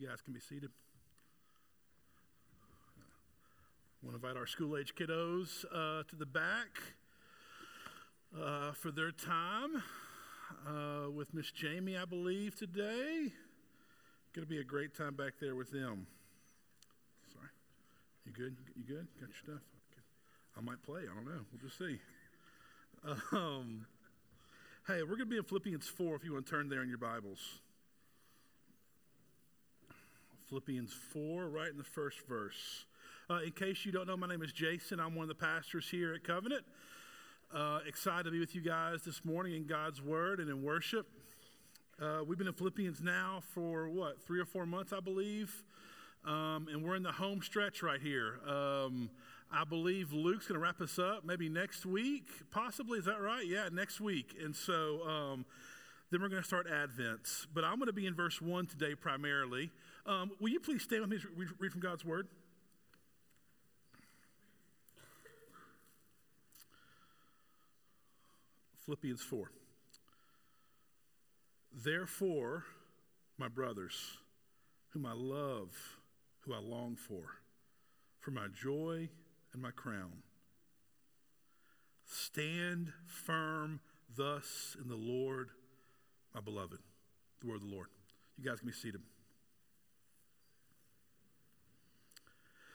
You guys can be seated. I want to invite our school age kiddos uh, to the back uh, for their time uh, with Miss Jamie, I believe, today. Going to be a great time back there with them. Sorry. You good? You good? Got your stuff? Okay. I might play. I don't know. We'll just see. Um, hey, we're going to be in Philippians 4 if you want to turn there in your Bibles. Philippians 4, right in the first verse. Uh, in case you don't know, my name is Jason. I'm one of the pastors here at Covenant. Uh, excited to be with you guys this morning in God's Word and in worship. Uh, we've been in Philippians now for what, three or four months, I believe. Um, and we're in the home stretch right here. Um, I believe Luke's going to wrap us up maybe next week, possibly. Is that right? Yeah, next week. And so um, then we're going to start Advent. But I'm going to be in verse 1 today primarily. Um, will you please stand with me read, read from God's Word? Philippians 4. Therefore, my brothers, whom I love, who I long for, for my joy and my crown, stand firm thus in the Lord, my beloved. The word of the Lord. You guys can be seated.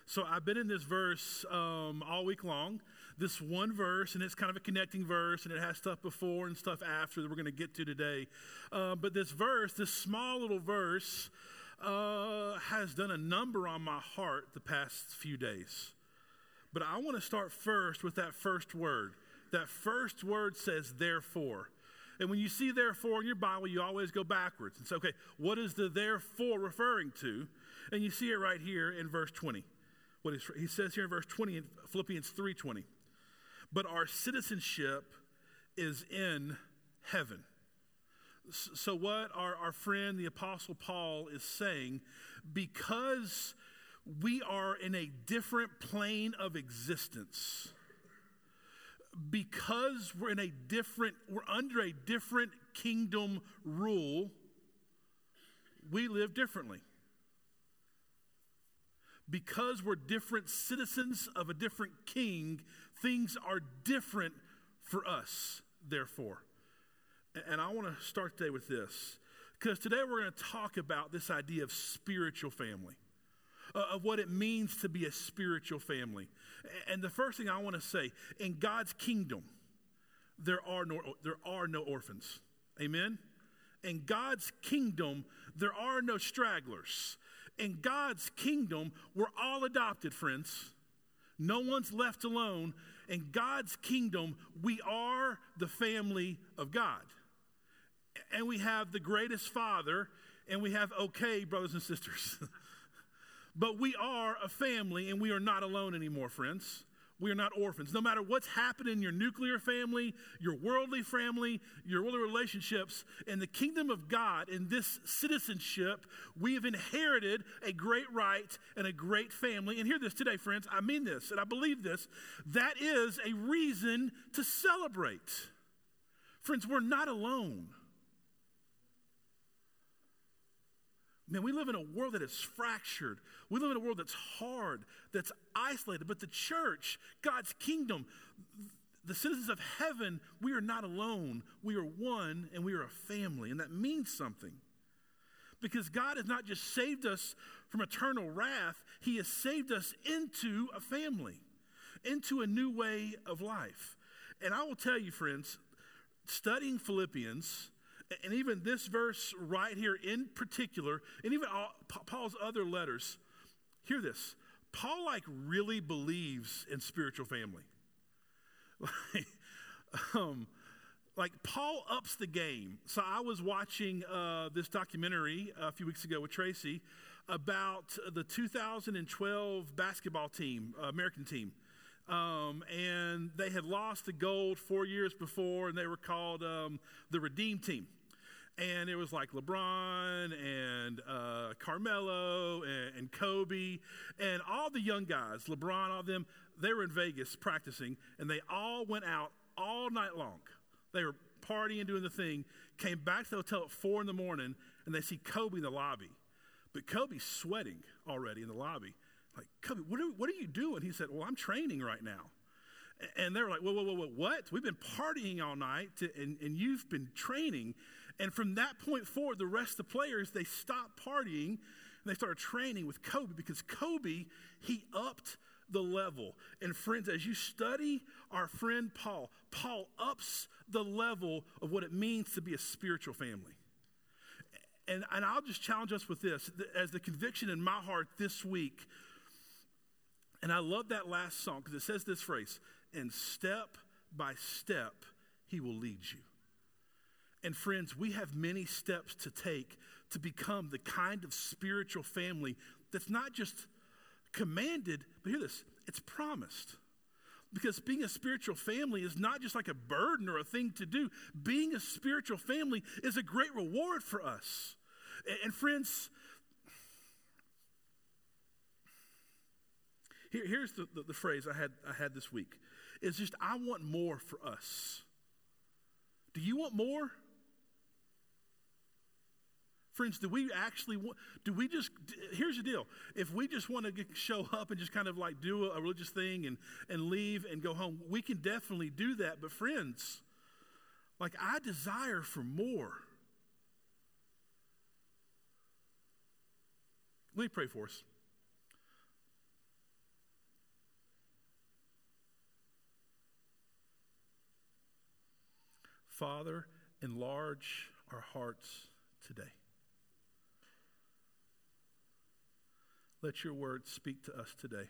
So I've been in this verse um, all week long. This one verse, and it's kind of a connecting verse, and it has stuff before and stuff after that we're going to get to today. Uh, but this verse, this small little verse, uh, has done a number on my heart the past few days. But I want to start first with that first word. That first word says, therefore. And when you see therefore in your Bible, you always go backwards and say, okay, what is the therefore referring to? And you see it right here in verse 20 what he says here in verse 20 in Philippians 3:20. But our citizenship is in heaven. So, what our, our friend, the Apostle Paul, is saying, because we are in a different plane of existence, because we're in a different, we're under a different kingdom rule, we live differently because we're different citizens of a different king, things are different for us, therefore. And I want to start today with this because today we're going to talk about this idea of spiritual family, uh, of what it means to be a spiritual family. And the first thing I want to say in God's kingdom, there are no, there are no orphans. Amen? In God's kingdom, there are no stragglers in God's kingdom, we're all adopted, friends. No one's left alone. In God's kingdom, we are the family of God. And we have the greatest father, and we have okay brothers and sisters. but we are a family, and we are not alone anymore, friends. We are not orphans. No matter what's happened in your nuclear family, your worldly family, your worldly relationships, in the kingdom of God, in this citizenship, we have inherited a great right and a great family. And hear this today, friends. I mean this, and I believe this. That is a reason to celebrate. Friends, we're not alone. Man, we live in a world that is fractured. We live in a world that's hard, that's isolated. But the church, God's kingdom, the citizens of heaven, we are not alone. We are one and we are a family. And that means something. Because God has not just saved us from eternal wrath, He has saved us into a family, into a new way of life. And I will tell you, friends, studying Philippians, and even this verse right here in particular, and even all, Paul's other letters, hear this. Paul like really believes in spiritual family. Like, um, like Paul ups the game. So I was watching uh, this documentary a few weeks ago with Tracy about the 2012 basketball team, uh, American team. Um, and they had lost the gold four years before, and they were called um, the Redeem Team and it was like LeBron and uh, Carmelo and, and, Kobe and all the young guys, LeBron, all of them, they were in Vegas practicing, and they all went out all night long. They were partying, doing the thing, came back to the hotel at four in the morning, and they see Kobe in the lobby. But Kobe's sweating already in the lobby. Like, Kobe, what are, what are you doing? He said, Well, I'm training right now. And they were like, Whoa, whoa, whoa, whoa, what? We've been partying all night to, and, and you've been training. And from that point forward, the rest of the players, they stopped partying and they started training with Kobe because Kobe, he upped the level. And friends, as you study our friend Paul, Paul ups the level of what it means to be a spiritual family. And, and I'll just challenge us with this as the conviction in my heart this week. And I love that last song because it says this phrase, and step by step, he will lead you. And friends, we have many steps to take to become the kind of spiritual family that's not just commanded, but hear this, it's promised. Because being a spiritual family is not just like a burden or a thing to do. Being a spiritual family is a great reward for us. And, friends, here, here's the, the, the, phrase I had, I had this week. It's just, I want more for us. Do you want more? Friends, do we actually want, do we just, here's the deal. If we just want to show up and just kind of like do a, a religious thing and, and leave and go home, we can definitely do that. But friends, like I desire for more. Let me pray for us. Father, enlarge our hearts today. Let your word speak to us today.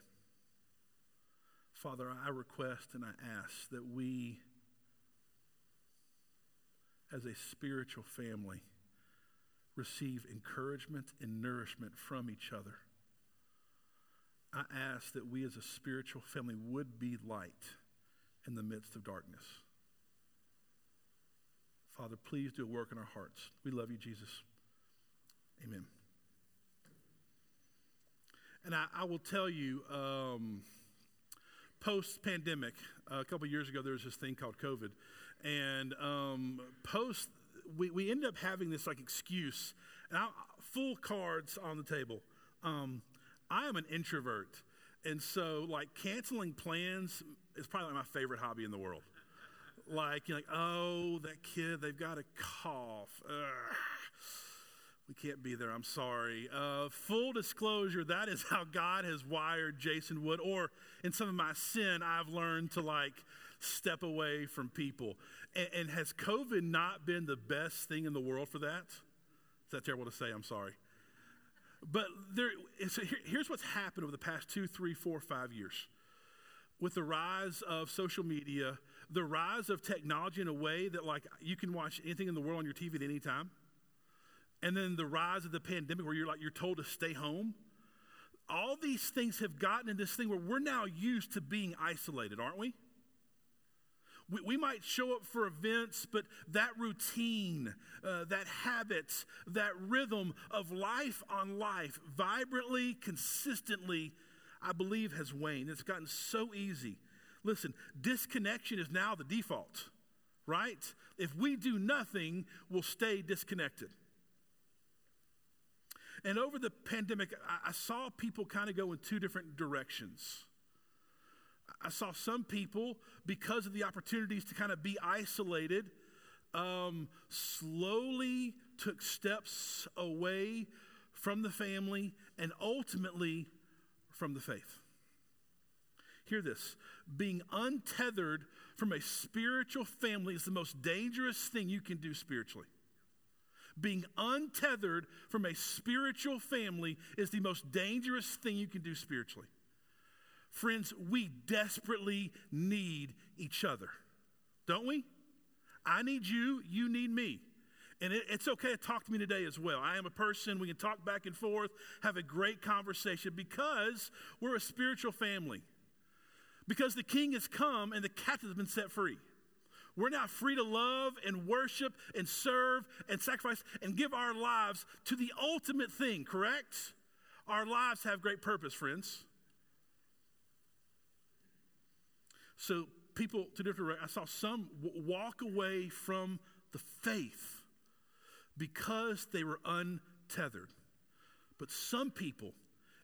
Father, I request and I ask that we, as a spiritual family, receive encouragement and nourishment from each other. I ask that we as a spiritual family would be light in the midst of darkness. Father, please do a work in our hearts. We love you, Jesus. Amen. And I, I will tell you, um, post pandemic, uh, a couple years ago, there was this thing called COVID. And um, post, we, we ended up having this like excuse, and I, full cards on the table. Um, I am an introvert. And so, like, canceling plans is probably like my favorite hobby in the world. Like, you're like, oh, that kid, they've got a cough. Ugh we can't be there. I'm sorry. Uh, full disclosure, that is how God has wired Jason Wood. Or in some of my sin, I've learned to like step away from people. And, and has COVID not been the best thing in the world for that? Is that terrible to say? I'm sorry. But there, so here, here's what's happened over the past two, three, four, five years. With the rise of social media, the rise of technology in a way that, like, you can watch anything in the world on your TV at any time and then the rise of the pandemic where you're like you're told to stay home all these things have gotten in this thing where we're now used to being isolated aren't we we, we might show up for events, but that routine, uh, that habits, that rhythm of life on life, vibrantly, consistently, I believe has waned. It's gotten so easy. Listen, disconnection is now the default, right? If we do nothing, we'll stay disconnected. And over the pandemic, I, I saw people kind of go in two different directions. I saw some people, because of the opportunities to kind of be isolated, um, slowly took steps away from the family and ultimately from the faith. Hear this being untethered from a spiritual family is the most dangerous thing you can do spiritually being untethered from a spiritual family is the most dangerous thing you can do spiritually. Friends, we desperately need each other, don't we? I need you, you need me. And it, it's okay to talk to me today as well. I am a person, we can talk back and forth, have a great conversation because we're a spiritual family. Because the king has come and the captive has been set free. We're now free to love and worship and serve and sacrifice and give our lives to the ultimate thing, correct? Our lives have great purpose, friends. So, people to different, I saw some walk away from the faith because they were untethered, But some people,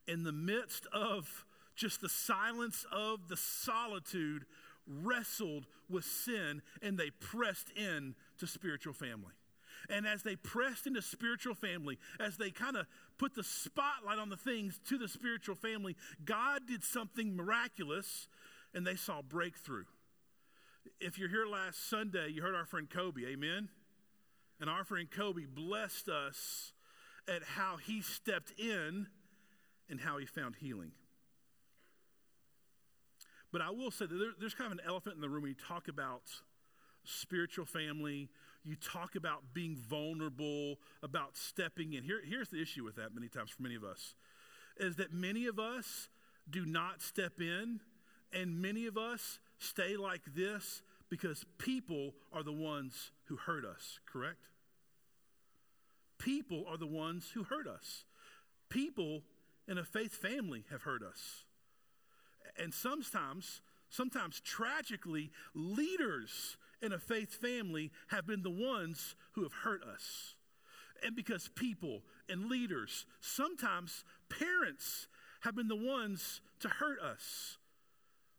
in the midst of just the silence of the solitude, wrestled with sin and they pressed in to spiritual family. And as they pressed into spiritual family, as they kind of put the spotlight on the things to the spiritual family, God did something miraculous and they saw breakthrough. If you're here last Sunday, you heard our friend Kobe, amen? And our friend Kobe blessed us at how he stepped in and how he found healing. But I will say that there, there's kind of an elephant in the room when you talk about spiritual family, you talk about being vulnerable, about stepping in. Here, here's the issue with that many times for many of us is that many of us do not step in, and many of us stay like this because people are the ones who hurt us, correct? People are the ones who hurt us. People in a faith family have hurt us. And sometimes, sometimes tragically, leaders in a faith family have been the ones who have hurt us. And because people and leaders, sometimes parents, have been the ones to hurt us.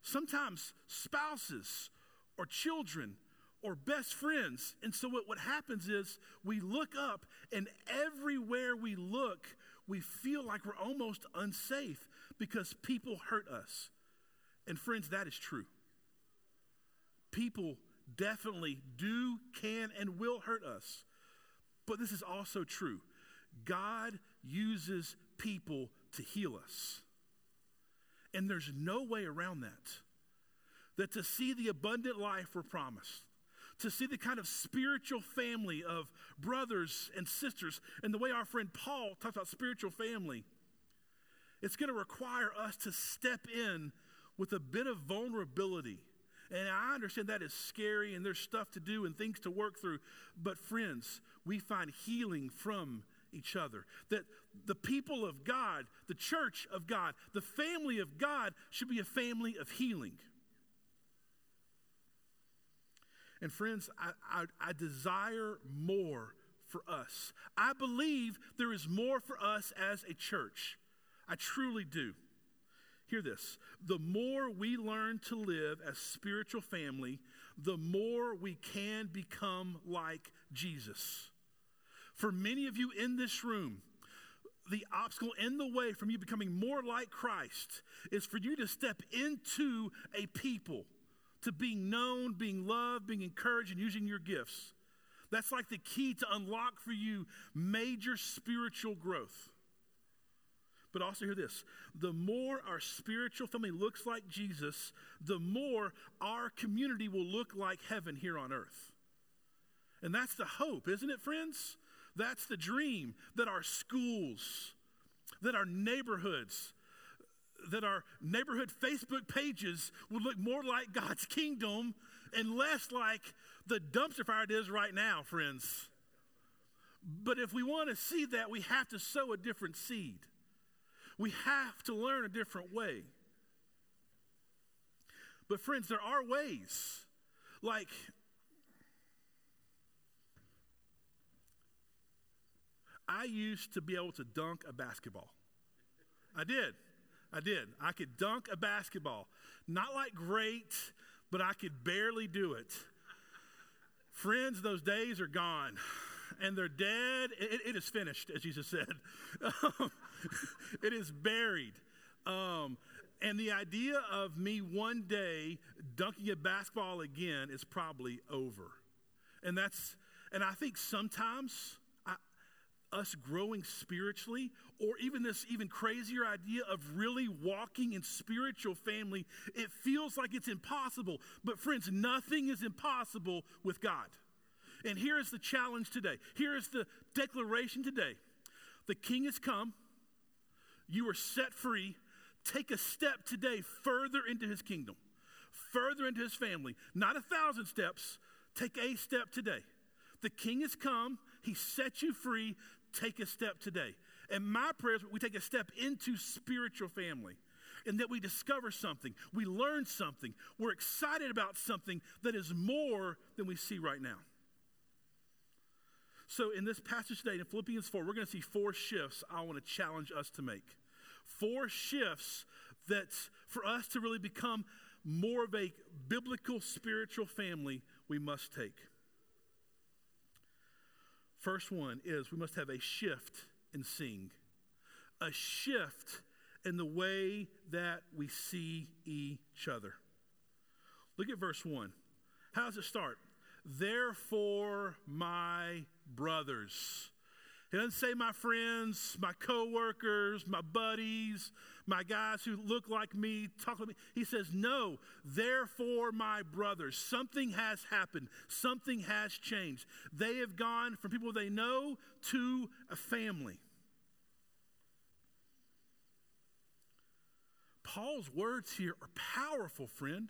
Sometimes spouses or children or best friends. And so what, what happens is we look up, and everywhere we look, we feel like we're almost unsafe because people hurt us. And friends, that is true. People definitely do, can, and will hurt us. But this is also true. God uses people to heal us. And there's no way around that. That to see the abundant life we're promised, to see the kind of spiritual family of brothers and sisters, and the way our friend Paul talks about spiritual family, it's going to require us to step in with a bit of vulnerability and I understand that is scary and there's stuff to do and things to work through. But, friends, we find healing from each other. That the people of God, the church of God, the family of God should be a family of healing. And, friends, I, I, I desire more for us. I believe there is more for us as a church. I truly do. Hear this. The more we learn to live as spiritual family, the more we can become like Jesus. For many of you in this room, the obstacle in the way from you becoming more like Christ is for you to step into a people, to being known, being loved, being encouraged, and using your gifts. That's like the key to unlock for you major spiritual growth. But also, hear this the more our spiritual family looks like Jesus, the more our community will look like heaven here on earth. And that's the hope, isn't it, friends? That's the dream that our schools, that our neighborhoods, that our neighborhood Facebook pages will look more like God's kingdom and less like the dumpster fire it is right now, friends. But if we want to see that, we have to sow a different seed. We have to learn a different way. But, friends, there are ways. Like, I used to be able to dunk a basketball. I did. I did. I could dunk a basketball. Not like great, but I could barely do it. Friends, those days are gone and they're dead. it, it is finished, as Jesus said. it is buried. Um, and the idea of me one day dunking a basketball again is probably over. And that's, and I think sometimes I, us growing spiritually, or even this even crazier idea of really walking in spiritual family, it feels like it's impossible. But friends, nothing is impossible with God. And here is the challenge today. Here is the declaration today. The king has come. You are set free. Take a step today further into his kingdom, further into his family. Not a thousand steps. Take a step today. The king has come. He set you free. Take a step today. And my prayer is we take a step into spiritual family and that we discover something, we learn something, we're excited about something that is more than we see right now. So, in this passage today, in Philippians 4, we're going to see four shifts I want to challenge us to make. Four shifts that for us to really become more of a biblical spiritual family, we must take. First one is we must have a shift in seeing, a shift in the way that we see each other. Look at verse 1. How does it start? Therefore, my brothers. He doesn't say my friends, my coworkers, my buddies, my guys who look like me, talk like me. He says, No, therefore, my brothers. Something has happened. Something has changed. They have gone from people they know to a family. Paul's words here are powerful, friend.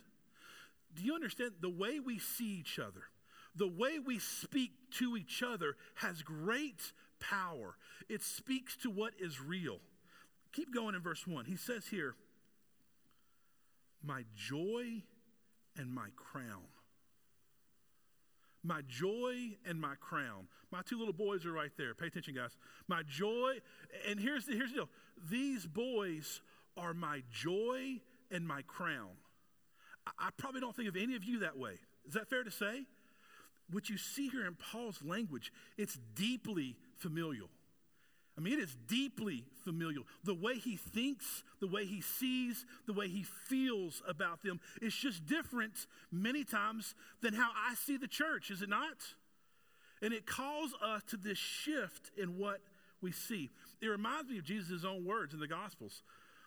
Do you understand? The way we see each other, the way we speak to each other has great power. It speaks to what is real. Keep going in verse 1. He says here, My joy and my crown. My joy and my crown. My two little boys are right there. Pay attention, guys. My joy, and here's the, here's the deal these boys are my joy and my crown. I, I probably don't think of any of you that way. Is that fair to say? What you see here in Paul's language, it's deeply familial. I mean, it is deeply familial. The way he thinks, the way he sees, the way he feels about them is just different many times than how I see the church, is it not? And it calls us to this shift in what we see. It reminds me of Jesus' own words in the Gospels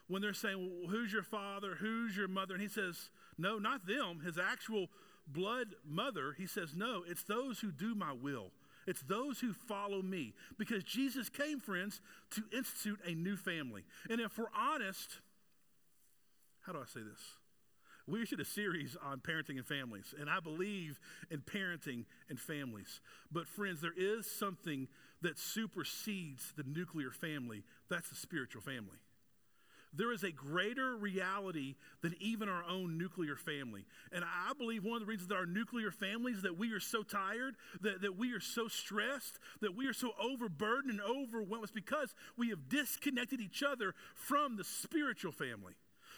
when they're saying, well, Who's your father? Who's your mother? And he says, No, not them. His actual blood mother, he says, No, it's those who do my will. It's those who follow me. Because Jesus came, friends, to institute a new family. And if we're honest, how do I say this? We issued a series on parenting and families, and I believe in parenting and families. But, friends, there is something that supersedes the nuclear family that's the spiritual family there is a greater reality than even our own nuclear family. And I believe one of the reasons that our nuclear families that we are so tired, that, that we are so stressed, that we are so overburdened and overwhelmed is because we have disconnected each other from the spiritual family.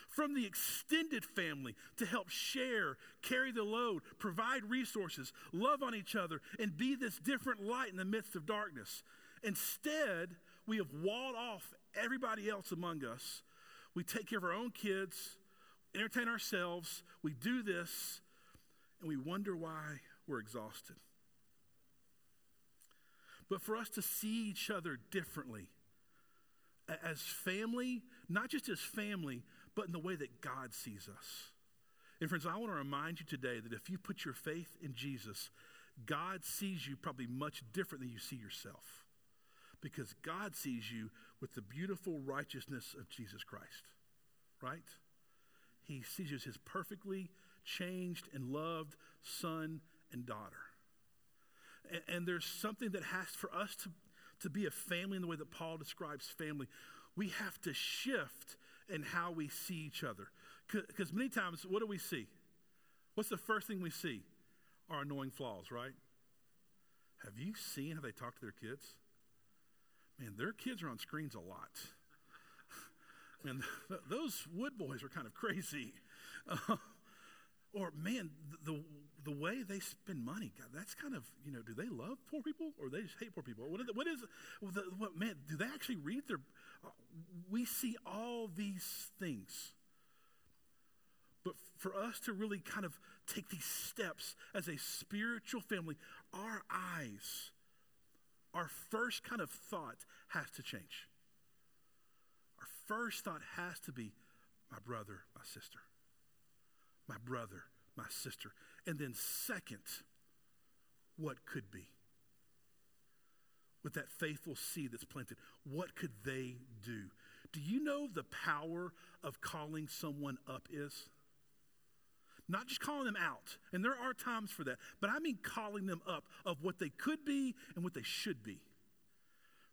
From the extended family to help share, carry the load, provide resources, love on each other, and be this different light in the midst of darkness. Instead, we have walled off everybody else among us we take care of our own kids, entertain ourselves, we do this, and we wonder why we're exhausted. But for us to see each other differently, as family, not just as family, but in the way that God sees us. And friends, I want to remind you today that if you put your faith in Jesus, God sees you probably much different than you see yourself. Because God sees you with the beautiful righteousness of Jesus Christ, right? He sees his perfectly changed and loved son and daughter. And, and, there's something that has for us to, to be a family in the way that Paul describes family. We have to shift in how we see each other. Because many times, what do we see? What's the first thing we see? Our annoying flaws, right? Have you seen how they talk to their kids? Man, their kids are on screens a lot. Man, th- those Wood boys are kind of crazy. Uh, or, man, the, the way they spend money, God, that's kind of, you know, do they love poor people or they just hate poor people? What is, what is the, what, man, do they actually read their, uh, we see all these things. But for us to really kind of take these steps as a spiritual family, our eyes our first kind of thought has to change. Our first thought has to be my brother, my sister. My brother, my sister. And then, second, what could be? With that faithful seed that's planted, what could they do? Do you know the power of calling someone up is? Not just calling them out, and there are times for that, but I mean calling them up of what they could be and what they should be.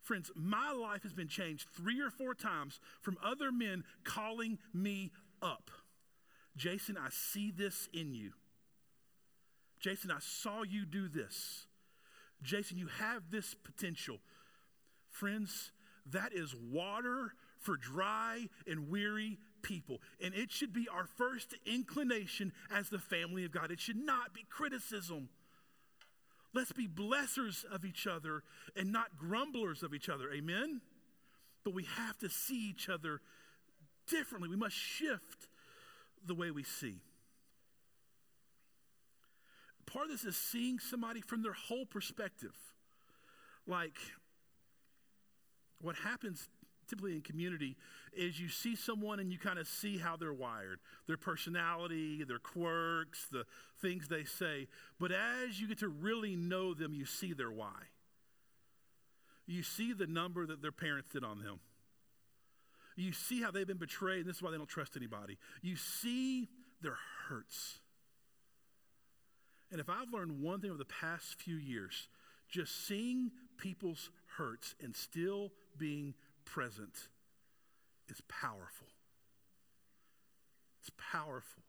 Friends, my life has been changed three or four times from other men calling me up. Jason, I see this in you. Jason, I saw you do this. Jason, you have this potential. Friends, that is water for dry and weary people. And it should be our first inclination as the family of God. It should not be criticism. Let's be blessers of each other and not grumblers of each other. Amen? But we have to see each other differently. We must shift the way we see. Part of this is seeing somebody from their whole perspective. Like, what happens typically in community is you see someone and you kind of see how they're wired their personality their quirks the things they say. But as you get to really know them you see their why. You see the number that their parents did on them. You see how they've been betrayed and this is why they don't trust anybody. You see their hurts. And if i've learned one thing over the past few years just seeing people's hurts and still being present is powerful. It's powerful.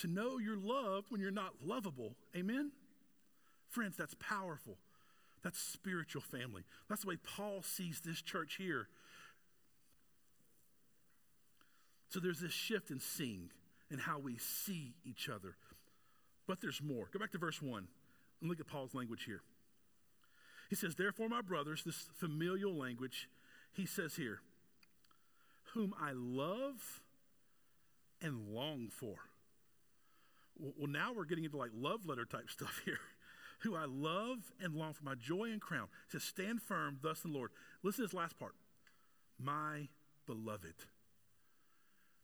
To know your love when you're not lovable, amen? Friends, that's powerful. That's spiritual family. That's the way Paul sees this church here. So there's this shift in seeing and how we see each other. But there's more. Go back to verse 1 and look at Paul's language here. He says, Therefore, my brothers, this familial language, he says here, whom I love and long for. Well, now we're getting into like love letter type stuff here. Who I love and long for, my joy and crown. He says, Stand firm, thus in the Lord. Listen to this last part. My beloved.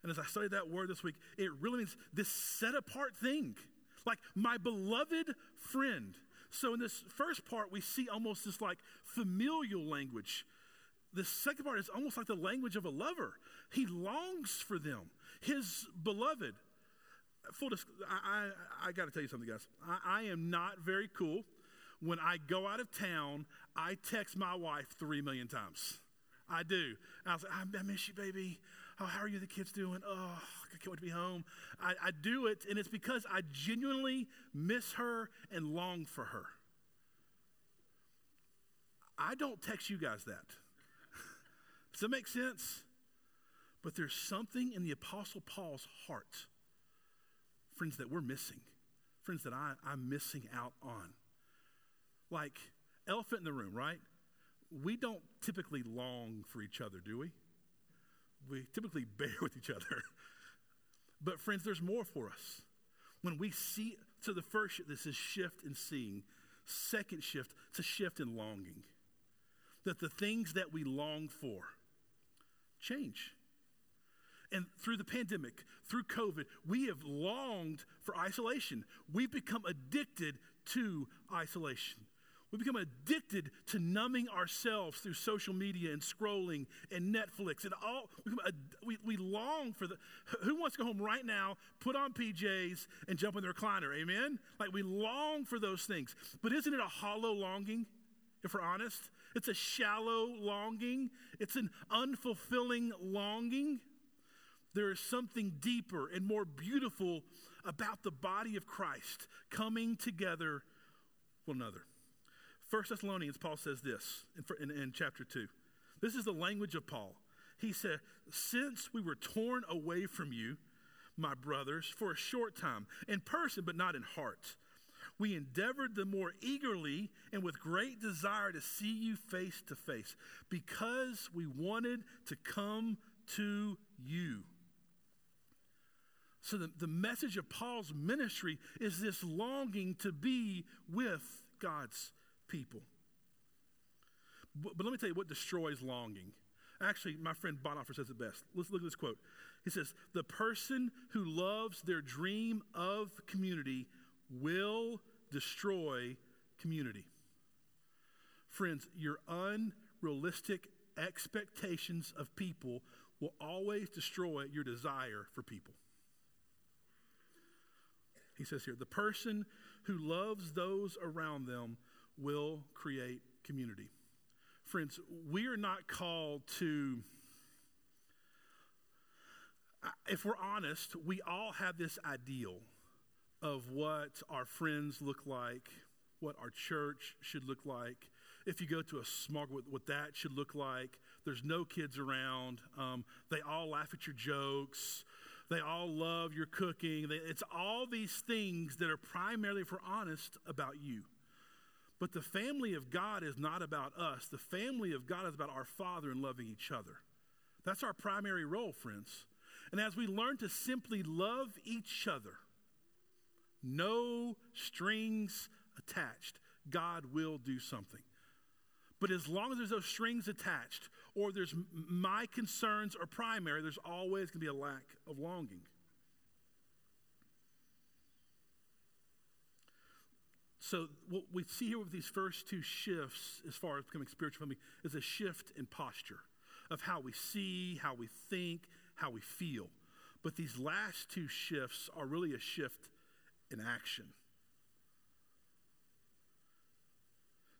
And as I studied that word this week, it really means this set apart thing. Like my beloved friend. So in this first part, we see almost this like familial language. The second part is almost like the language of a lover. He longs for them, his beloved. Full disc- I, I, I got to tell you something, guys. I, I am not very cool. When I go out of town, I text my wife three million times. I do. I was like, I miss you, baby. Oh, how are you? The kids doing? Oh, I can't wait to be home. I, I do it, and it's because I genuinely miss her and long for her. I don't text you guys that. Does that make sense? But there's something in the Apostle Paul's heart, friends, that we're missing. Friends, that I, I'm missing out on. Like, elephant in the room, right? We don't typically long for each other, do we? We typically bear with each other. But, friends, there's more for us. When we see, so the first, this is shift in seeing. Second shift, a shift in longing. That the things that we long for change. And through the pandemic, through COVID, we have longed for isolation. We've become addicted to isolation. We become addicted to numbing ourselves through social media and scrolling and Netflix and all. We, we, long for the. Who wants to go home right now, put on PJs, and jump in the recliner? Amen? Like we long for those things. But isn't it a hollow longing, if we're honest? It's a shallow longing, it's an unfulfilling longing. There is something deeper and more beautiful about the body of Christ coming together one another. First Thessalonians, Paul says this in, in, in chapter 2. This is the language of Paul. He said, Since we were torn away from you, my brothers, for a short time, in person but not in heart, we endeavored the more eagerly and with great desire to see you face to face because we wanted to come to you. So, the, the message of Paul's ministry is this longing to be with God's people. But, but let me tell you what destroys longing. Actually, my friend Bonhoeffer says it best. Let's look at this quote. He says, The person who loves their dream of community will destroy community. Friends, your unrealistic expectations of people will always destroy your desire for people. He says here, the person who loves those around them will create community. Friends, we are not called to, if we're honest, we all have this ideal of what our friends look like, what our church should look like. If you go to a small group, what that should look like. There's no kids around. Um, they all laugh at your jokes. They all love your cooking. They, it's all these things that are primarily, for honest, about you. But the family of God is not about us. The family of God is about our Father and loving each other. That's our primary role, friends. And as we learn to simply love each other, no strings attached, God will do something. But as long as there's those strings attached, or there's my concerns are primary, there's always going to be a lack of longing. So, what we see here with these first two shifts, as far as becoming spiritual family, is a shift in posture of how we see, how we think, how we feel. But these last two shifts are really a shift in action.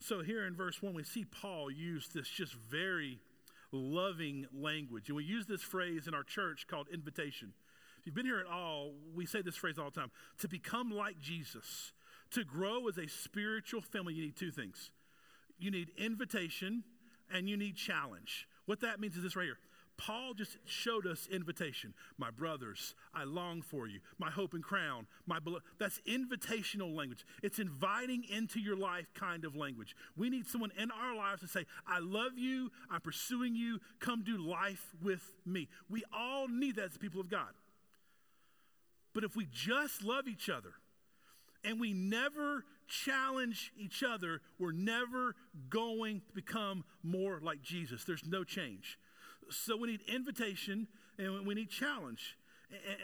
So, here in verse 1, we see Paul use this just very loving language. And we use this phrase in our church called invitation. If you've been here at all, we say this phrase all the time to become like Jesus, to grow as a spiritual family, you need two things you need invitation and you need challenge. What that means is this right here Paul just showed us invitation. My brothers, I long for you. My hope and crown. My beloved. That's invitational language. It's inviting into your life kind of language. We need someone in our lives to say, I love you. I'm pursuing you. Come do life with me. We all need that as people of God. But if we just love each other and we never challenge each other, we're never going to become more like Jesus. There's no change. So we need invitation and we need challenge.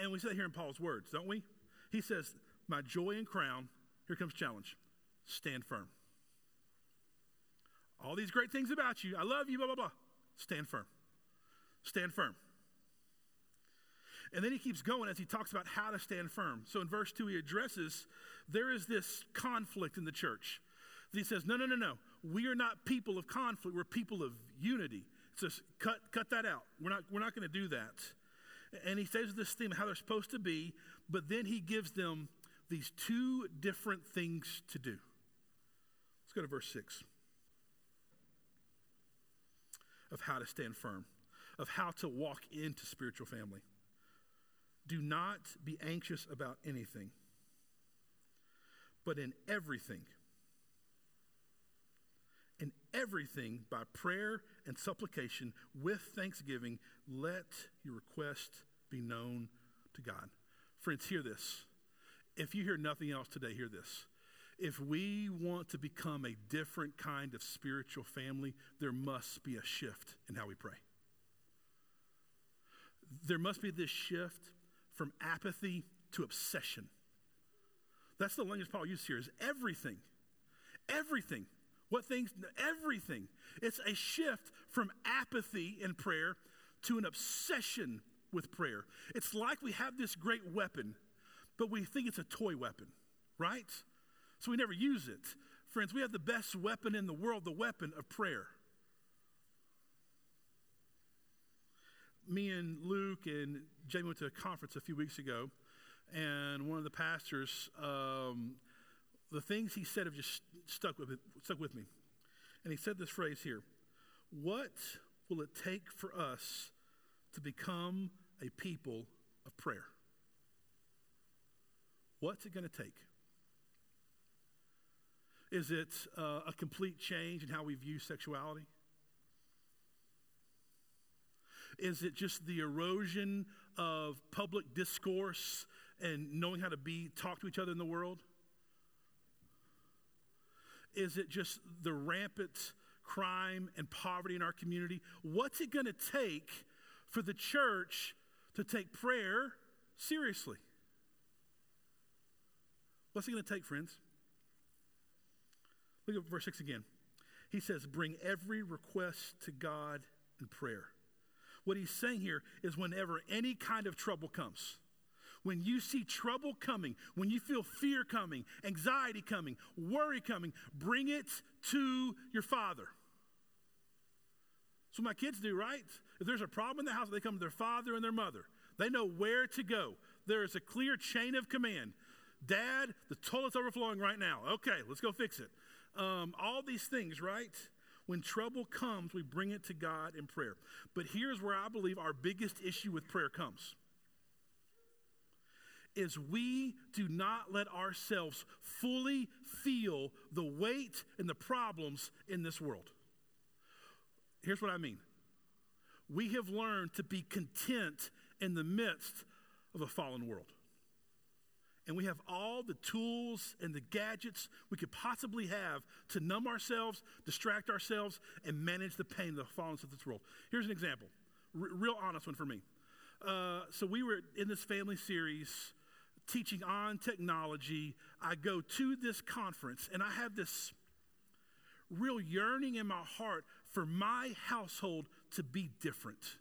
And, we say here in Paul's words, don't we? He says, My joy and crown, here comes challenge stand firm. All these great things about you, I love you, blah, blah, blah. Stand firm. Stand firm. And then he keeps going as he talks about how to stand firm. So in verse 2, he addresses there is this conflict in the church. He says, No, no, no, no. We are not people of conflict, we're people of unity says, cut, cut that out. We're not, we're not going to do that. And he says this theme, how they're supposed to be, but then he gives them these two different things to do. Let's go to verse 6 of how to stand firm, of how to walk into spiritual family. Do not be anxious about anything, but in everything, in everything by prayer and supplication with thanksgiving, let your request be known to God. Friends, hear this. If you hear nothing else today, hear this. If we want to become a different kind of spiritual family, there must be a shift in how we pray. There must be this shift from apathy to obsession. That's the language Paul uses here is everything. Everything. What things? Everything. It's a shift from apathy in prayer to an obsession with prayer. It's like we have this great weapon, but we think it's a toy weapon, right? So we never use it. Friends, we have the best weapon in the world, the weapon of prayer. Me and Luke and Jamie went to a conference a few weeks ago, and one of the pastors um, the things he said have just stuck with, stuck with me. And he said this phrase here What will it take for us to become a people of prayer? What's it going to take? Is it uh, a complete change in how we view sexuality? Is it just the erosion of public discourse and knowing how to be talk to each other in the world? Is it just the rampant crime and poverty in our community? What's it going to take for the church to take prayer seriously? What's it going to take, friends? Look at verse 6 again. He says, Bring every request to God in prayer. What he's saying here is whenever any kind of trouble comes, when you see trouble coming, when you feel fear coming, anxiety coming, worry coming, bring it to your father. What my kids do, right? If there's a problem in the house, they come to their father and their mother. They know where to go. There is a clear chain of command. Dad, the toilet's overflowing right now. Okay, let's go fix it. Um, all these things, right? When trouble comes, we bring it to God in prayer. But here's where I believe our biggest issue with prayer comes is we do not let ourselves fully feel the weight and the problems in this world. Here's what I mean. We have learned to be content in the midst of a fallen world and we have all the tools and the gadgets we could possibly have to numb ourselves, distract ourselves, and manage the pain, the fallenness of this world. Here's an example, R- real honest one for me. Uh, so we were in this family series teaching on technology. I go to this conference, and I have this real yearning in my heart for my household to be different.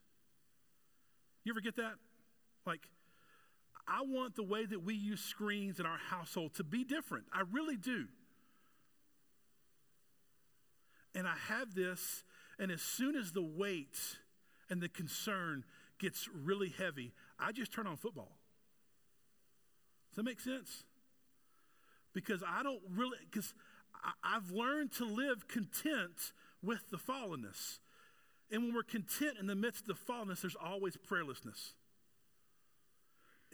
You ever get that? Like, I want the way that we use screens in our household to be different. I really do. And I have this, and as soon as the weight and the concern gets really heavy, I just turn on football. Does that make sense? Because I don't really, because I've learned to live content with the fallenness. And when we're content in the midst of the fallenness, there's always prayerlessness.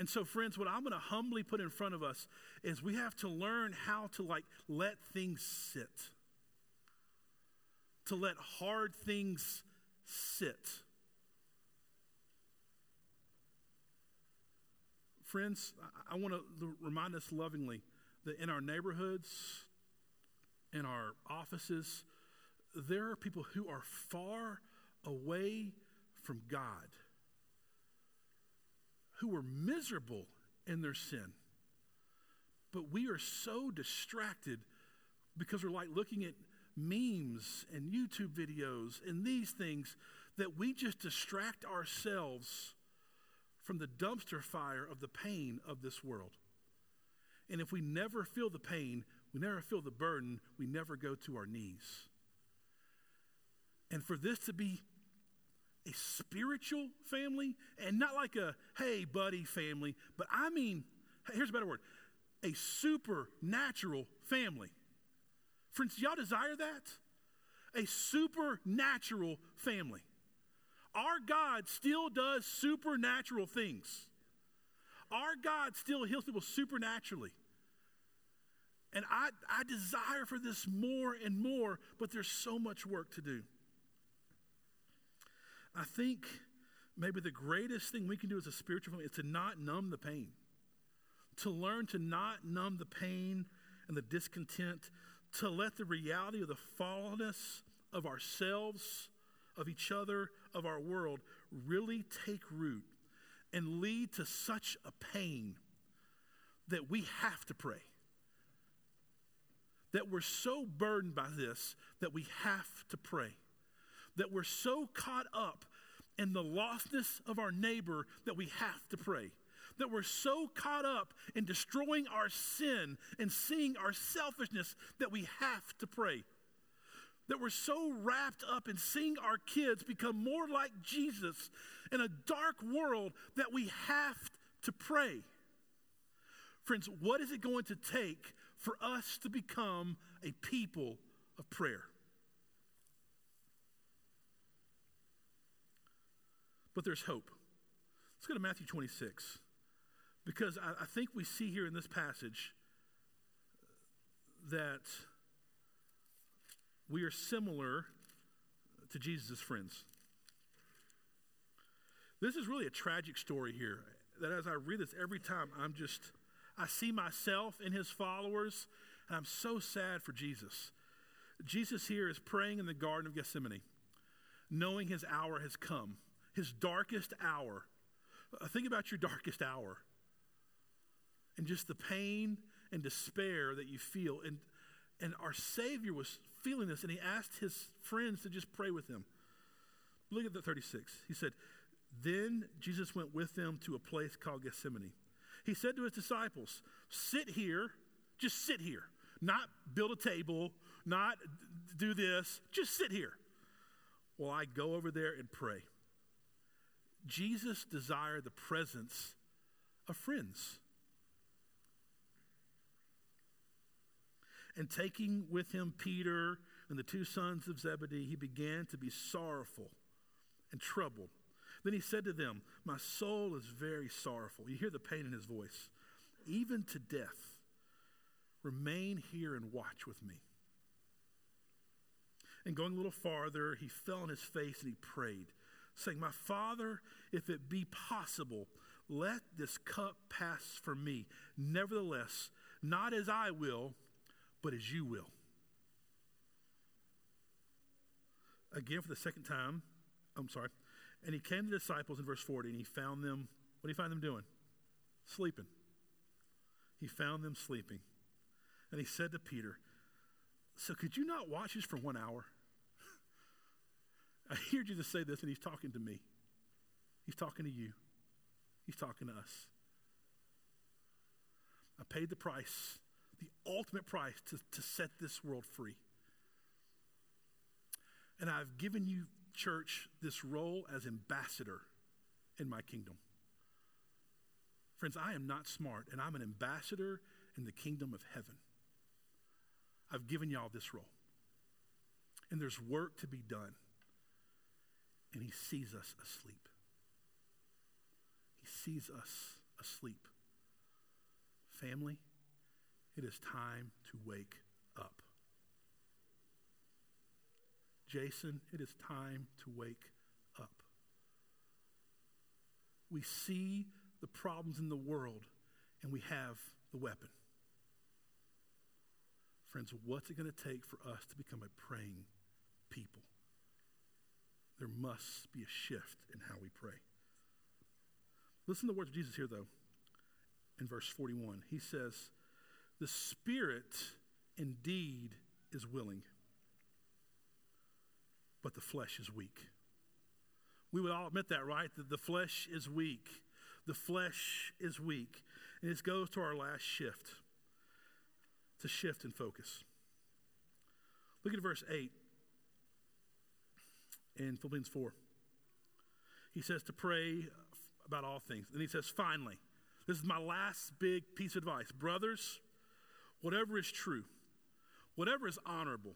And so, friends, what I'm going to humbly put in front of us is we have to learn how to like let things sit, to let hard things sit. Friends, I, want to remind us lovingly that in our neighborhoods, in our offices, there are people who are far away from God who were miserable in their sin. But we are so distracted because we're like looking at memes and YouTube videos and these things that we just distract ourselves from the dumpster fire of the pain of this world. And if we never feel the pain, we never feel the burden, we never go to our knees. And for this to be a spiritual family and not like a hey buddy family, but I mean, here's a better word a supernatural family. Friends, y'all desire that? A supernatural family. Our God still does supernatural things. Our God still heals people supernaturally. And I, I desire for this more and more, but there's so much work to do. I think maybe the greatest thing we can do as a spiritual family is to not numb the pain, to learn to not numb the pain and the discontent, to let the reality of the fallenness of ourselves, of each other, of our world really take root and lead to such a pain that we have to pray. That we're so burdened by this that we have to pray that we're so caught up in the lostness of our neighbor that we have to pray. That we're so caught up in destroying our sin and seeing our selfishness that we have to pray. That we're so wrapped up in seeing our kids become more like Jesus in a dark world that we have to pray. Friends, what is it going to take for us to become a people of prayer? But there's hope. Let's go to Matthew 26. Because I, I think we see here in this passage that we are similar to Jesus' friends. This is really a tragic story here. That as I read this every time, I'm just, I see myself in his followers, and I'm so sad for Jesus. Jesus here is praying in the Garden of Gethsemane, knowing his hour has come his darkest hour. Uh, think about your darkest hour and just the pain and despair that you feel. And, and our Savior was feeling this, and he asked his friends to just pray with him. Look at the 36. He said, Then Jesus went with them to a place called Gethsemane. He said to his disciples, Sit here, just sit here. Not build a table, not do this, just sit here while I go over there and pray. Jesus desired the presence of friends. And taking with him Peter and the two sons of Zebedee, he began to be sorrowful and troubled. Then he said to them, My soul is very sorrowful. You hear the pain in his voice, even to death. Remain here and watch with me. And going a little farther, he fell on his face and he prayed, saying, My father, if it be possible, let this cup pass from me. Nevertheless, not as I will, but as you will. Again, for the second time, I'm sorry. And he came to the disciples in verse 40 and he found them, what did he find them doing? Sleeping. He found them sleeping. And he said to Peter, So could you not watch us for one hour? I hear Jesus say this and he's talking to me. He's talking to you. He's talking to us. I paid the price, the ultimate price to, to set this world free. And I've given you, church, this role as ambassador in my kingdom. Friends, I am not smart, and I'm an ambassador in the kingdom of heaven. I've given y'all this role. And there's work to be done. And he sees us asleep. He sees us asleep. Family, it is time to wake up. Jason, it is time to wake up. We see the problems in the world and we have the weapon. Friends, what's it going to take for us to become a praying people? There must be a shift in how we pray. Listen to the words of Jesus here, though, in verse 41. He says, The Spirit indeed is willing, but the flesh is weak. We would all admit that, right? That the flesh is weak. The flesh is weak. And this goes to our last shift to shift and focus. Look at verse 8 in Philippians 4. He says to pray about all things. And he says, finally, this is my last big piece of advice. Brothers, whatever is true, whatever is honorable,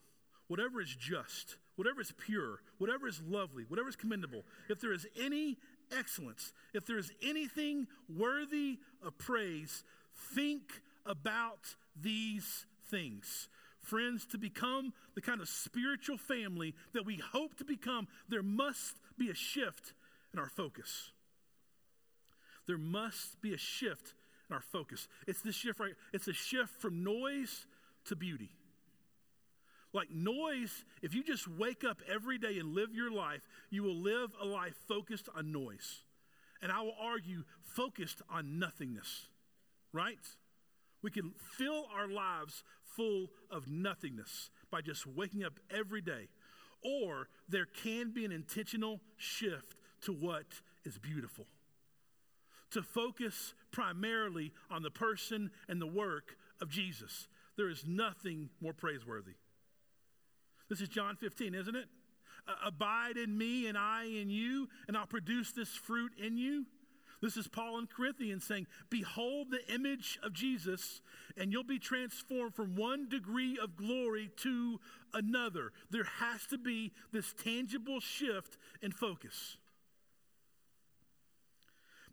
whatever is just, whatever is pure, whatever is lovely, whatever is commendable, if there is any excellence, if there is anything worthy of praise, think about these things. Friends, to become the kind of spiritual family that we hope to become, there must be a shift in our focus. There must be a shift in our focus. It's this shift, right? It's a shift from noise to beauty. Like noise, if you just wake up every day and live your life, you will live a life focused on noise. And I will argue, focused on nothingness, right? We can fill our lives full of nothingness by just waking up every day. Or there can be an intentional shift to what is beautiful to focus primarily on the person and the work of Jesus. There is nothing more praiseworthy. This is John 15, isn't it? Abide in me and I in you, and I'll produce this fruit in you. This is Paul in Corinthians saying, Behold the image of Jesus, and you'll be transformed from one degree of glory to another. There has to be this tangible shift in focus.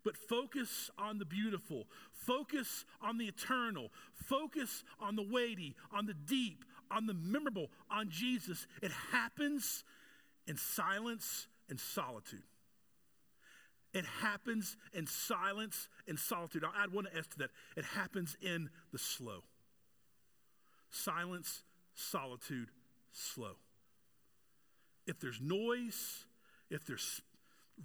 But focus on the beautiful, focus on the eternal, focus on the weighty, on the deep, on the memorable, on Jesus. It happens in silence and solitude. It happens in silence and solitude. I'll add one S to that. It happens in the slow. Silence, solitude, slow. If there's noise, if there's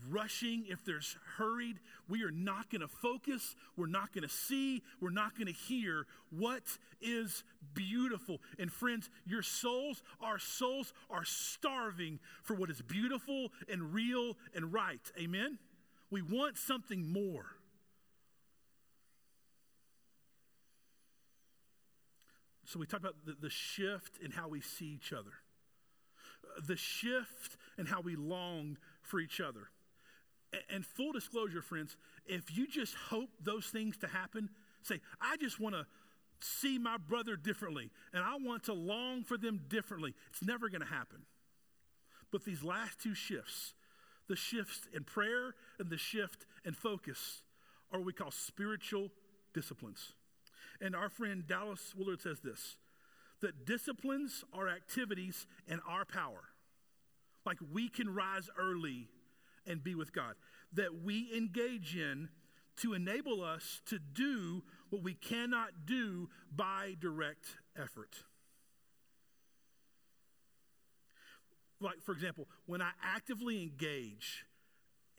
rushing, if there's hurried, we are not going to focus. We're not going to see. We're not going to hear what is beautiful. And friends, your souls, our souls are starving for what is beautiful and real and right. Amen? We want something more. So we talked about the, the shift in how we see each other, uh, the shift in how we long for each other. And full disclosure, friends, if you just hope those things to happen, say, I just want to see my brother differently and I want to long for them differently. It's never going to happen. But these last two shifts, the shifts in prayer and the shift in focus, are what we call spiritual disciplines. And our friend Dallas Willard says this that disciplines are activities in our power. Like we can rise early and be with God, that we engage in to enable us to do what we cannot do by direct effort. Like, for example, when I actively engage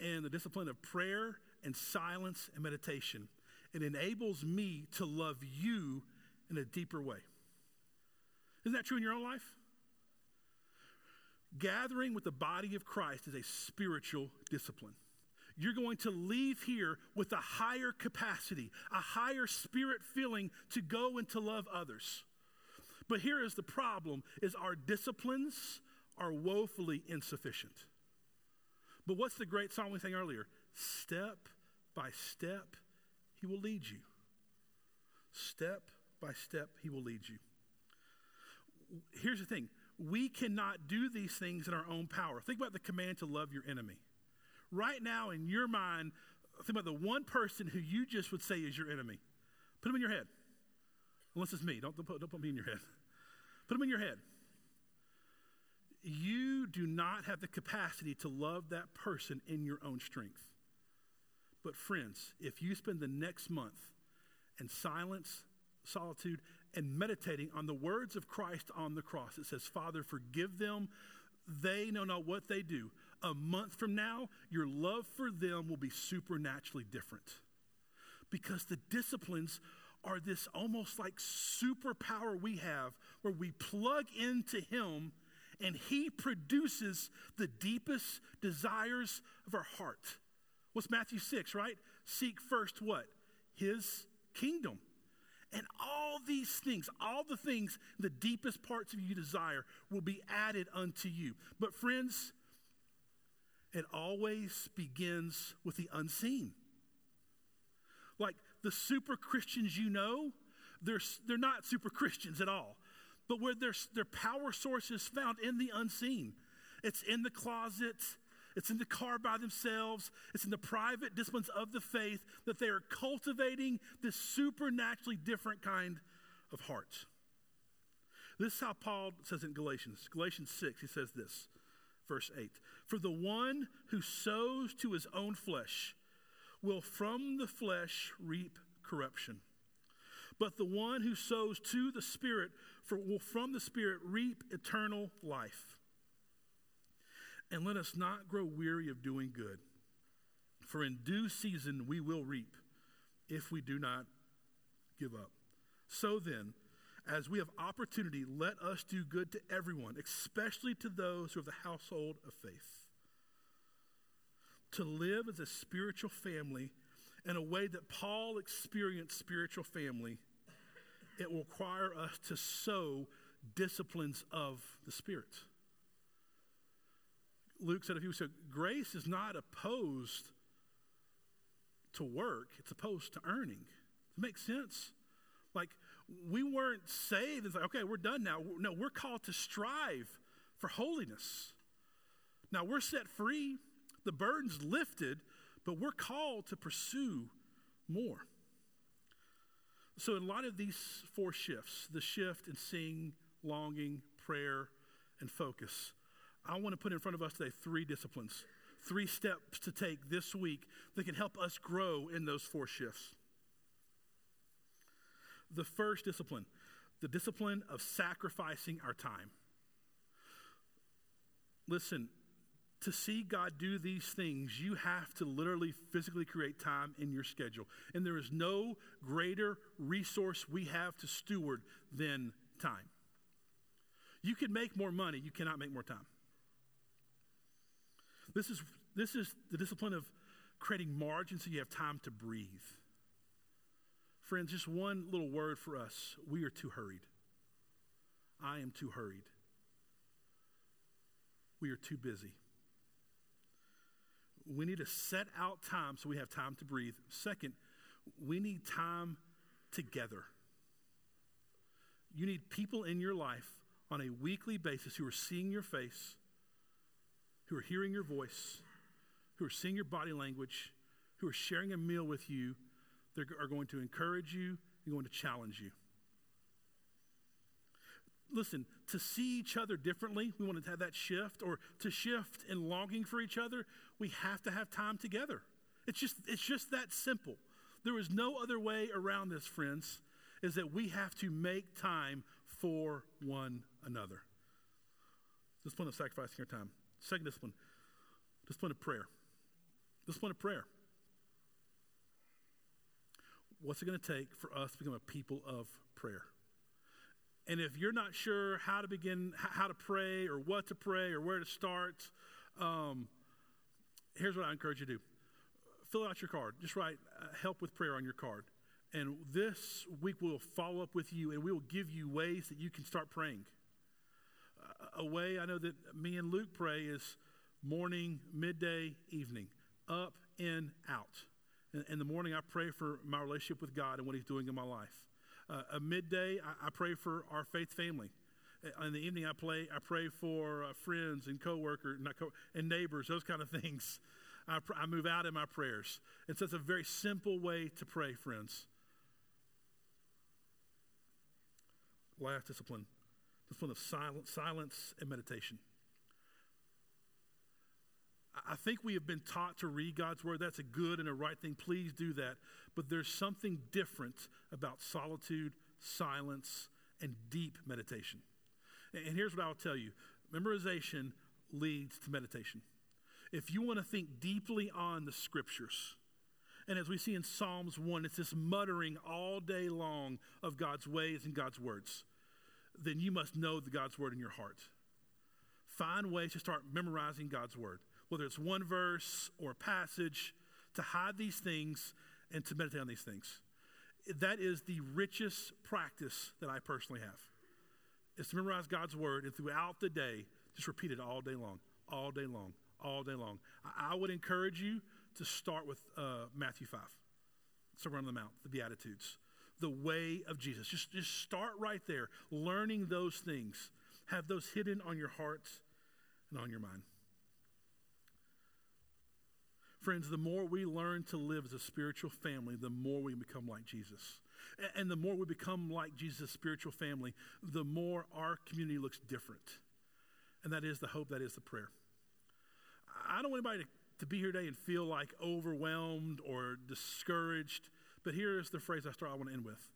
in the discipline of prayer and silence and meditation, it enables me to love you in a deeper way. Isn't that true in your own life? Gathering with the body of Christ is a spiritual discipline. You're going to leave here with a higher capacity, a higher spirit feeling to go and to love others. But here is the problem is our disciplines are woefully insufficient. But what's the great song we sang earlier? Step by step, he will lead you. Step by step, he will lead you. Here's the thing we cannot do these things in our own power. Think about the command to love your enemy. Right now, in your mind, think about the one person who you just would say is your enemy. Put him in your head. Unless it's me. Don't, don't, put, don't put me in your head. Put him in your head. You do not have the capacity to love that person in your own strength. But, friends, if you spend the next month in silence, solitude, and meditating on the words of Christ on the cross, it says, Father, forgive them. They know not what they do. A month from now, your love for them will be supernaturally different. Because the disciplines are this almost like superpower we have where we plug into Him and He produces the deepest desires of our heart. What's Matthew 6, right? Seek first what? His kingdom. And all these things, all the things, the deepest parts of you desire, will be added unto you. But, friends, it always begins with the unseen. Like the super Christians you know, they're, they're not super Christians at all but where their, their power source is found in the unseen. It's in the closet, it's in the car by themselves, it's in the private disciplines of the faith that they are cultivating this supernaturally different kind of heart. This is how Paul says in Galatians. Galatians 6, he says this, verse 8 For the one who sows to his own flesh will from the flesh reap corruption. But the one who sows to the Spirit for, will from the Spirit reap eternal life. And let us not grow weary of doing good, for in due season we will reap if we do not give up. So then, as we have opportunity, let us do good to everyone, especially to those who are the household of faith. To live as a spiritual family in a way that Paul experienced spiritual family it will require us to sow disciplines of the Spirit. Luke said few weeks ago, grace is not opposed to work, it's opposed to earning. Does it make sense? Like, we weren't saved. It's like, okay, we're done now. No, we're called to strive for holiness. Now, we're set free, the burden's lifted, but we're called to pursue more. So, in a lot of these four shifts, the shift in seeing, longing, prayer, and focus, I want to put in front of us today three disciplines, three steps to take this week that can help us grow in those four shifts. The first discipline, the discipline of sacrificing our time. Listen, to see God do these things, you have to literally physically create time in your schedule. And there is no greater resource we have to steward than time. You can make more money, you cannot make more time. This is, this is the discipline of creating margins so you have time to breathe. Friends, just one little word for us. We are too hurried. I am too hurried. We are too busy we need to set out time so we have time to breathe. Second, we need time together. You need people in your life on a weekly basis who are seeing your face, who are hearing your voice, who are seeing your body language, who are sharing a meal with you, that are going to encourage you and going to challenge you. Listen, to see each other differently, we want to have that shift, or to shift in longing for each other, we have to have time together. It's just, it's just that simple. There is no other way around this, friends, is that we have to make time for one another. Discipline of sacrificing our time. Second discipline, discipline of prayer. Discipline of prayer. What's it going to take for us to become a people of prayer? And if you're not sure how to begin, how to pray, or what to pray, or where to start, um, here's what I encourage you to do fill out your card. Just write uh, help with prayer on your card. And this week we'll follow up with you and we will give you ways that you can start praying. Uh, a way I know that me and Luke pray is morning, midday, evening, up, in, out. In, in the morning, I pray for my relationship with God and what He's doing in my life. Uh, a midday, I, I, pray for our faith family. Uh, in the evening, I, play, I pray for uh, friends and coworkers co- and neighbors, those kind of things. I, pr- I move out in my prayers. And so it's a very simple way to pray, friends. Last discipline discipline of silence, silence and meditation. I think we have been taught to read God's word. That's a good and a right thing. Please do that. But there's something different about solitude, silence, and deep meditation. And here's what I'll tell you memorization leads to meditation if you want to think deeply on the scriptures, and as we see in Psalms 1, it's this muttering all day long of God's ways and God's words, then you must know the God's word in your heart. Find ways to start memorizing God's word, whether it's one verse or a passage, to hide these things and to meditate on these things. That is the richest practice that I personally have. Is to memorize God's word and throughout the day, just repeat it all day long, all day long, all day long. I, I would encourage you to start with uh, Matthew 5, Sermon on the Mount, the Beatitudes, the way of Jesus. Just, just start right there, learning those things. Have those hidden on your heart and on your mind. Friends, the more we learn to live as a spiritual family, the more we become like Jesus. And the more we become like Jesus' spiritual family, the more our community looks different. And that is the hope, that is the prayer. I don't want anybody to, to be here today and feel like overwhelmed or discouraged. But here is the phrase I start. I want to end with: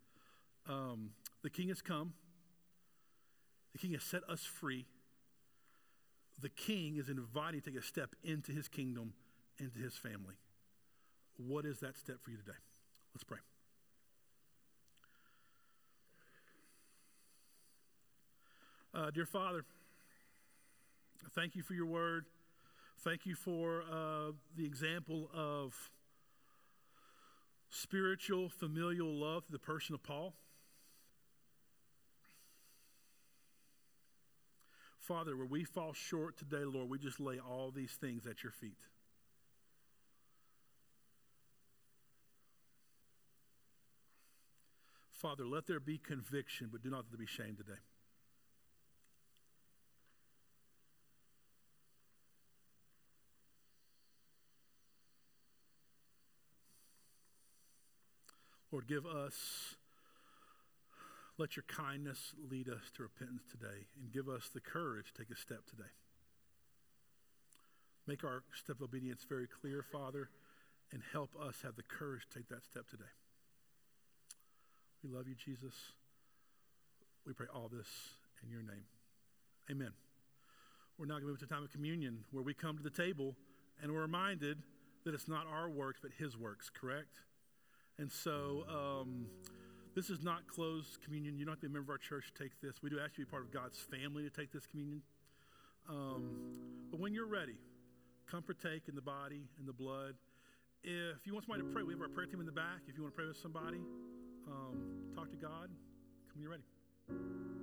um, The King has come. The King has set us free. The King is inviting to take a step into His kingdom, into His family. What is that step for you today? Let's pray. Uh, dear Father, thank you for your word. Thank you for uh, the example of spiritual, familial love to the person of Paul. Father, where we fall short today, Lord, we just lay all these things at your feet. Father, let there be conviction, but do not let there be shame today. Lord, give us, let your kindness lead us to repentance today and give us the courage to take a step today. Make our step of obedience very clear, Father, and help us have the courage to take that step today. We love you, Jesus. We pray all this in your name. Amen. We're now going to move to a time of communion where we come to the table and we're reminded that it's not our works, but his works, correct? And so um, this is not closed communion. You don't have to be a member of our church to take this. We do ask you to be part of God's family to take this communion. Um, but when you're ready, come partake in the body and the blood. If you want somebody to pray, we have our prayer team in the back. If you want to pray with somebody, um, talk to God, come when you're ready.